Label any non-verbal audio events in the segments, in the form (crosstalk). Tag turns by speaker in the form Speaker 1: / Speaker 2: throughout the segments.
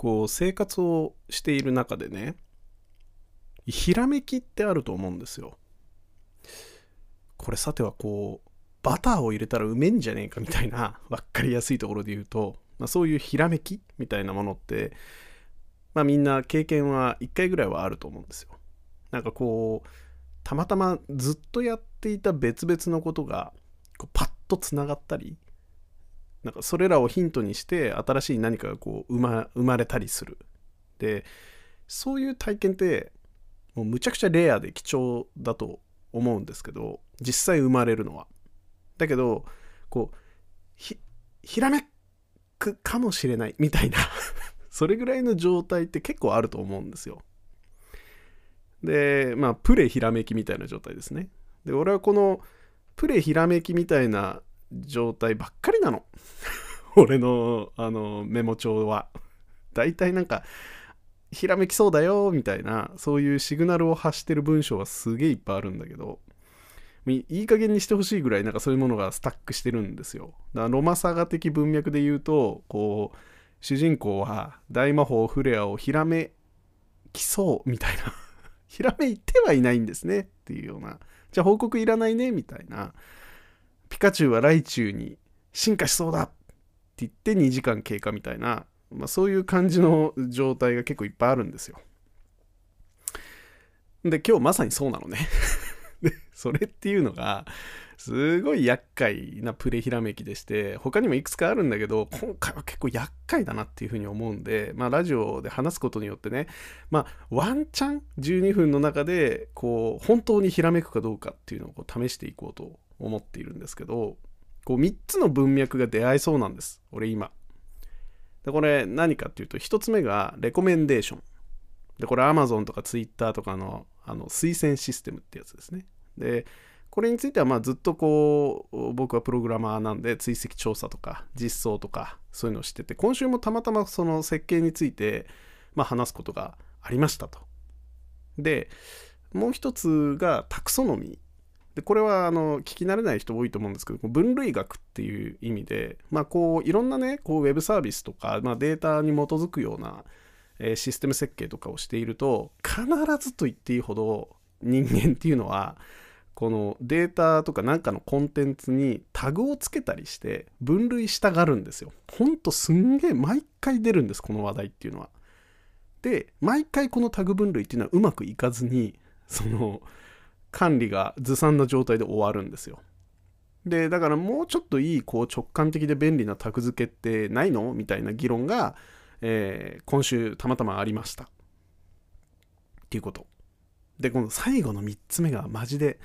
Speaker 1: こう生活をしている中でねひらめきってあると思うんですよ。これさてはこうバターを入れたらうめんじゃねえかみたいな (laughs) 分かりやすいところで言うと、まあ、そういうひらめきみたいなものってまあみんな経験は1回ぐらいはあると思うんですよ。なんかこうたまたまずっとやっていた別々のことがこうパッとつながったりなんかそれらをヒントにして新しい何かがこう生ま生まれたりする。でそういう体験ってもうむちゃくちゃレアで貴重だと思うんですけど実際生まれるのは。だけどこうひひらめくかもしれないみたいな。(laughs) それぐらいの状態って結構あると思うんですよ。でまあプレひらめきみたいな状態ですね。で俺はこのプレひらめきみたいな状態ばっかりなの。(laughs) 俺のあのメモ帳は。大体なんかひらめきそうだよみたいなそういうシグナルを発してる文章はすげえいっぱいあるんだけどいい加減にしてほしいぐらいなんかそういうものがスタックしてるんですよ。だからロマサガ的文脈で言うとこう主人公は大魔法フレアをひらめきそうみたいな。(laughs) ひらめいてはいないんですねっていうような。じゃあ報告いらないねみたいな。ピカチュウはライチュウに進化しそうだって言って2時間経過みたいな、まあ、そういう感じの状態が結構いっぱいあるんですよ。で今日まさにそうなのね。(laughs) でそれっていうのがすごい厄介なプレひらめきでして他にもいくつかあるんだけど今回は結構厄介だなっていうふうに思うんでまあラジオで話すことによってねまあワンチャン12分の中でこう本当にひらめくかどうかっていうのをこう試していこうと思っているんですけどこう3つの文脈が出会いそうなんです俺今。でこれ何かっていうと1つ目がレコメンデーション。でこれ Amazon とか Twitter とかのあの推薦システムってやつですね。でこれについてはまあずっとこう僕はプログラマーなんで追跡調査とか実装とかそういうのを知ってて今週もたまたまその設計についてまあ話すことがありましたと。でもう一つがタクソノミー。でこれはあの聞き慣れない人多いと思うんですけど分類学っていう意味で、まあ、こういろんなねこうウェブサービスとか、まあ、データに基づくような、えー、システム設計とかをしていると必ずと言っていいほど人間っていうのはこのデータとかなんかのコンテンツにタグをつけたりして分類したがるんですよ。ほんとすんげえ毎回出るんですこの話題っていうのは。で毎回このタグ分類っていうのはうまくいかずにその管理がずさんな状態で終わるんですよ。でだからもうちょっといいこう直感的で便利なタグ付けってないの？みたいな議論が、えー、今週たまたまありました。っていうこと。でこの最後の3つ目がマジで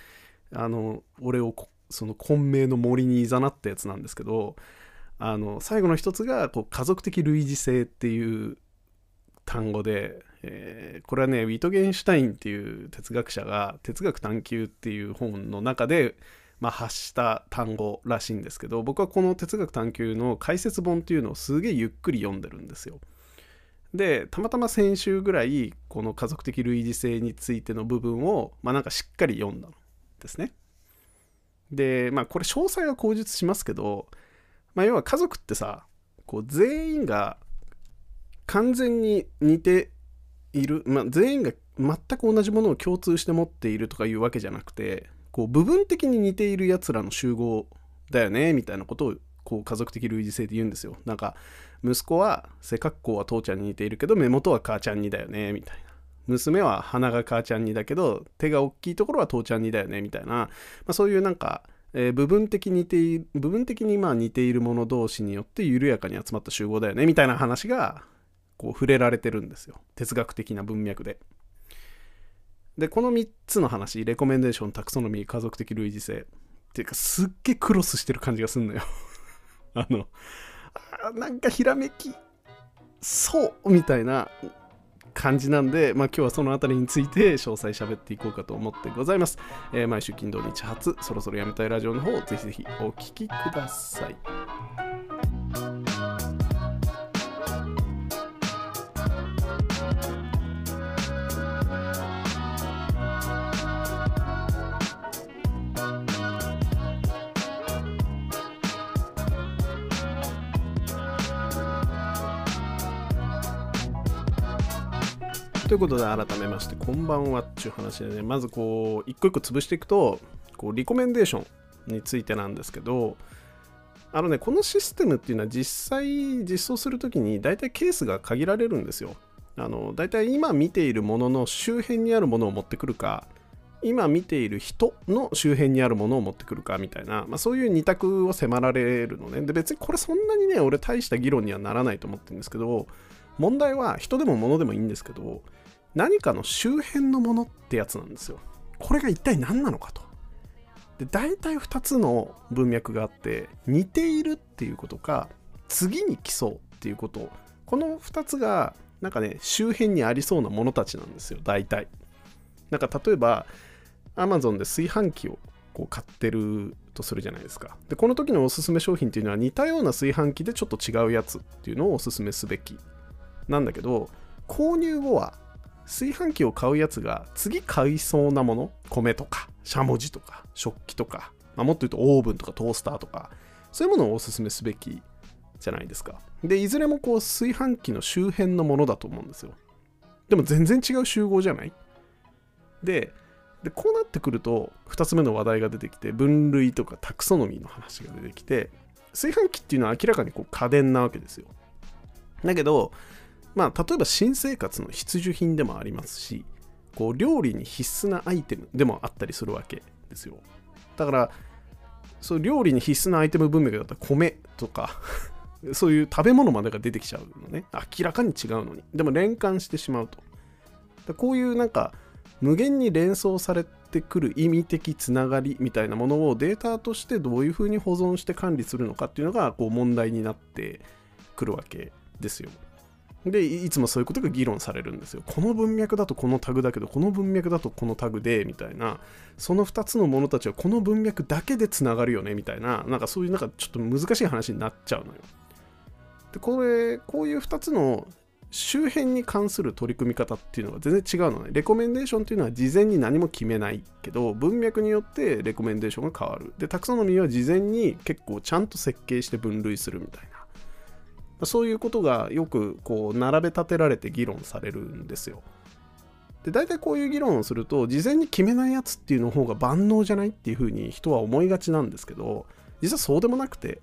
Speaker 1: あの俺をその混迷の森に誘ったやつなんですけどあの最後の一つがこう家族的類似性っていう単語で、えー、これはねウィトゲンシュタインっていう哲学者が「哲学探求」っていう本の中で、まあ、発した単語らしいんですけど僕はこの哲学探求の解説本っていうのをすげえゆっくり読んでるんですよ。でたまたま先週ぐらいこの家族的類似性についての部分をまあなんかしっかり読んだの。ですね。で、まあこれ詳細は口述しますけど、まあ要は家族ってさ、こう全員が完全に似ている、まあ全員が全く同じものを共通して持っているとかいうわけじゃなくて、こう部分的に似ているやつらの集合だよね、みたいなことをこう家族的類似性で言うんですよ。なんか息子は背格好は父ちゃんに似ているけど目元は母ちゃんにだよねみたいな娘は鼻が母ちゃんにだけど手が大きいところは父ちゃんにだよねみたいな、まあ、そういうなんか、えー、部分的に似ている部分的にまあ似ている者同士によって緩やかに集まった集合だよねみたいな話がこう触れられてるんですよ。哲学的な文脈で。でこの3つの話レコメンデーションタクソノミー家族的類似性。っていうかすっげえクロスしてる感じがすんのよ。(laughs) あのあなんかひらめきそうみたいな。感じなんで、まあ、今日はその辺りについて詳細喋っていこうかと思ってございます。えー、毎週金土日初、そろそろやめたいラジオの方、ぜひぜひお聴きください。ということで改めましてこんばんはっていう話でねまずこう一個一個潰していくとこうリコメンデーションについてなんですけどあのねこのシステムっていうのは実際実装するときに大体ケースが限られるんですよ。あの大体今見ているものの周辺にあるものを持ってくるか今見ている人の周辺にあるものを持ってくるかみたいな、まあ、そういう二択を迫られるのね。で別にこれそんなにね俺大した議論にはならないと思ってるんですけど問題は人でも物でもいいんですけど何かの周辺のものってやつなんですよ。これが一体何なのかと。で大体2つの文脈があって似ているっていうことか次に来そうっていうこと。この2つがなんかね周辺にありそうなものたちなんですよ大体。なんか例えば Amazon で炊飯器をこう買ってるとするじゃないですか。でこの時のおすすめ商品っていうのは似たような炊飯器でちょっと違うやつっていうのをおすすめすべき。なんだけど購入後は炊飯器を買うやつが次買いそうなもの米とかしゃもじとか食器とか、まあ、もっと言うとオーブンとかトースターとかそういうものをおすすめすべきじゃないですか。でいずれもこう炊飯器の周辺のものだと思うんですよ。でも全然違う集合じゃない？ででこうなってくると2つ目の話題が出てきて分類とかタクソノミーの話が出てきて炊飯器っていうのは明らかにこう家電なわけですよ。だけどまあ、例えば新生活の必需品でもありますし、こう料理に必須なアイテムでもあったりするわけですよ。だから、そう料理に必須なアイテム文脈だったら米とか (laughs) そういう食べ物までが出てきちゃうのね。明らかに違うのに。でも連関してしまうと。こういうなんか無限に連想されてくる意味的つながりみたいなものをデータとしてどういうふうに保存して管理するのかっていうのがこう問題になってくるわけですよ。で、いつもそういうことが議論されるんですよ。この文脈だとこのタグだけど、この文脈だとこのタグで、みたいな、その2つのものたちはこの文脈だけでつながるよね、みたいな、なんかそういうなんかちょっと難しい話になっちゃうのよ。で、これ、こういう2つの周辺に関する取り組み方っていうのが全然違うのね。レコメンデーションっていうのは事前に何も決めないけど、文脈によってレコメンデーションが変わる。で、タクソノミーは事前に結構ちゃんと設計して分類するみたいな。そういうことがよくこう並べ立てられて議論されるんですよ。で大体こういう議論をすると事前に決めないやつっていうの方が万能じゃないっていうふうに人は思いがちなんですけど実はそうでもなくて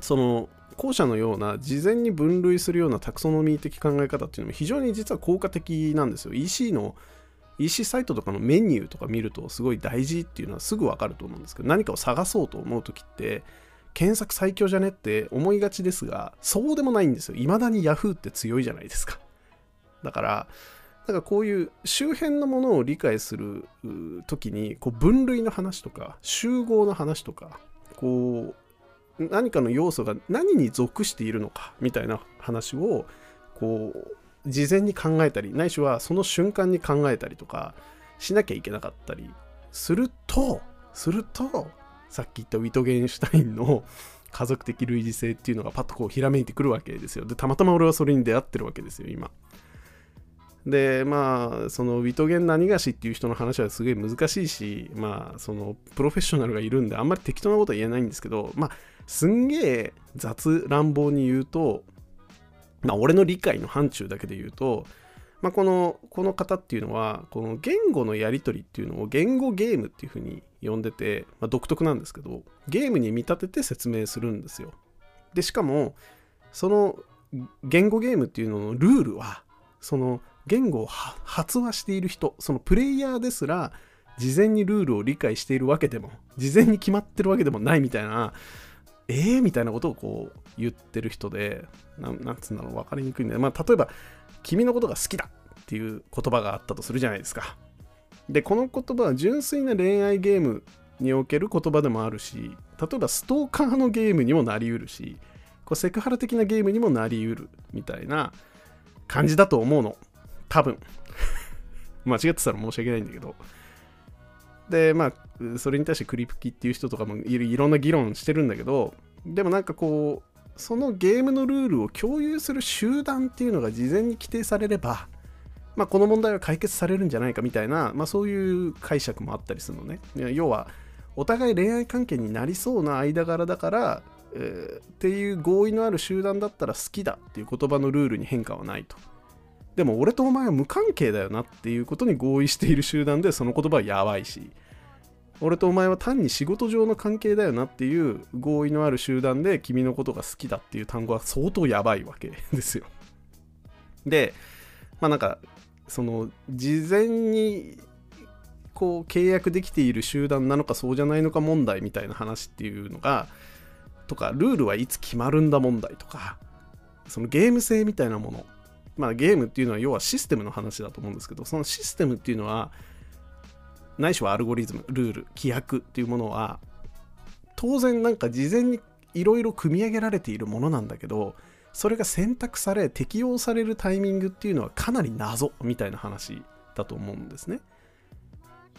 Speaker 1: その後者のような事前に分類するようなタクソノミー的考え方っていうのも非常に実は効果的なんですよ。EC の EC サイトとかのメニューとか見るとすごい大事っていうのはすぐわかると思うんですけど何かを探そうと思う時って検索最強じゃねって思いがちですが、そうでもないんですよ。未だに Yahoo って強いじゃないですか。だから、だかこういう周辺のものを理解する時にこう分類の話とか集合の話とかこう何かの要素が何に属しているのかみたいな話をこう事前に考えたりないしはその瞬間に考えたりとかしなきゃいけなかったりするとするとさっき言ったウィトゲンシュタインの (laughs) 家族的類似性っていうのがパッとこうひらめいてくるわけですよ。で、たまたま俺はそれに出会ってるわけですよ、今。で、まあ、そのウィトゲン何がしっていう人の話はすげえ難しいし、まあ、そのプロフェッショナルがいるんで、あんまり適当なことは言えないんですけど、まあ、すんげえ雑乱暴に言うと、まあ、俺の理解の範疇だけで言うと、まあ、このこの方っていうのはこの言語のやり取りっていうのを言語ゲームっていうふうに呼んでて、まあ、独特なんですけどゲームに見立てて説明するんですよ。でしかもその言語ゲームっていうののルールはその言語を発話している人そのプレイヤーですら事前にルールを理解しているわけでも事前に決まってるわけでもないみたいなえーみたいなことをこう言ってる人でななんつうんだろう分かりにくいんだよまあ例えば君のことが好きだっていう言葉があったとするじゃないですか。で、この言葉は純粋な恋愛ゲームにおける言葉でもあるし、例えばストーカーのゲームにもなりうるし、こうセクハラ的なゲームにもなりうるみたいな感じだと思うの。多分。(laughs) 間違ってたら申し訳ないんだけど。で、まあ、それに対してクリプキっていう人とかもいろんな議論してるんだけど、でもなんかこう、そのゲームのルールを共有する集団っていうのが事前に規定されれば、まあ、この問題は解決されるんじゃないかみたいな、まあ、そういう解釈もあったりするのね。要は、お互い恋愛関係になりそうな間柄だから、えー、っていう合意のある集団だったら好きだっていう言葉のルールに変化はないと。でも俺とお前は無関係だよなっていうことに合意している集団でその言葉はやばいし俺とお前は単に仕事上の関係だよなっていう合意のある集団で君のことが好きだっていう単語は相当やばいわけですよ。(laughs) で、まあなんか、その事前にこう契約できている集団なのかそうじゃないのか問題みたいな話っていうのが、とか、ルールはいつ決まるんだ問題とか、そのゲーム性みたいなもの。まあゲームっていうのは要はシステムの話だと思うんですけど、そのシステムっていうのは、ないしはアルゴリズム、ルール、規約っていうものは、当然なんか事前にいろいろ組み上げられているものなんだけど、それが選択され、適用されるタイミングっていうのはかなり謎みたいな話だと思うんですね。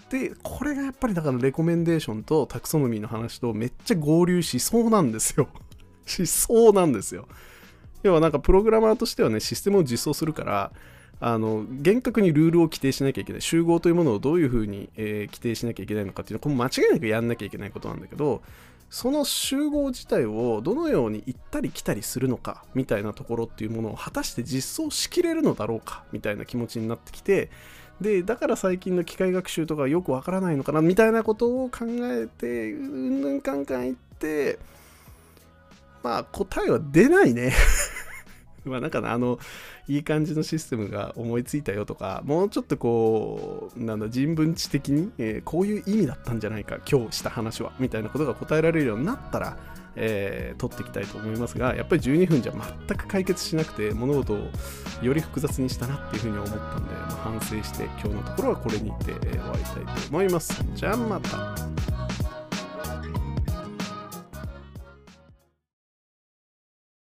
Speaker 1: で、これがやっぱりだからレコメンデーションとタクソノミーの話とめっちゃ合流しそうなんですよ。(laughs) しそうなんですよ。要はなんかプログラマーとしてはね、システムを実装するから、あの厳格にルールを規定しなきゃいけない。集合というものをどういうふうに、えー、規定しなきゃいけないのかっていうのはこれ間違いなくやんなきゃいけないことなんだけどその集合自体をどのように行ったり来たりするのかみたいなところっていうものを果たして実装しきれるのだろうかみたいな気持ちになってきてでだから最近の機械学習とかよくわからないのかなみたいなことを考えてうんぬんかんかん言ってまあ答えは出ないね。(laughs) まあなんかあのいい感じのシステムが思いついたよとかもうちょっとこうなんだ人文知的に、えー、こういう意味だったんじゃないか今日した話はみたいなことが答えられるようになったらえー、取っていきたいと思いますがやっぱり12分じゃ全く解決しなくて物事をより複雑にしたなっていうふうに思ったんで、まあ、反省して今日のところはこれにて、えー、終わりたいと思います。じゃあまた。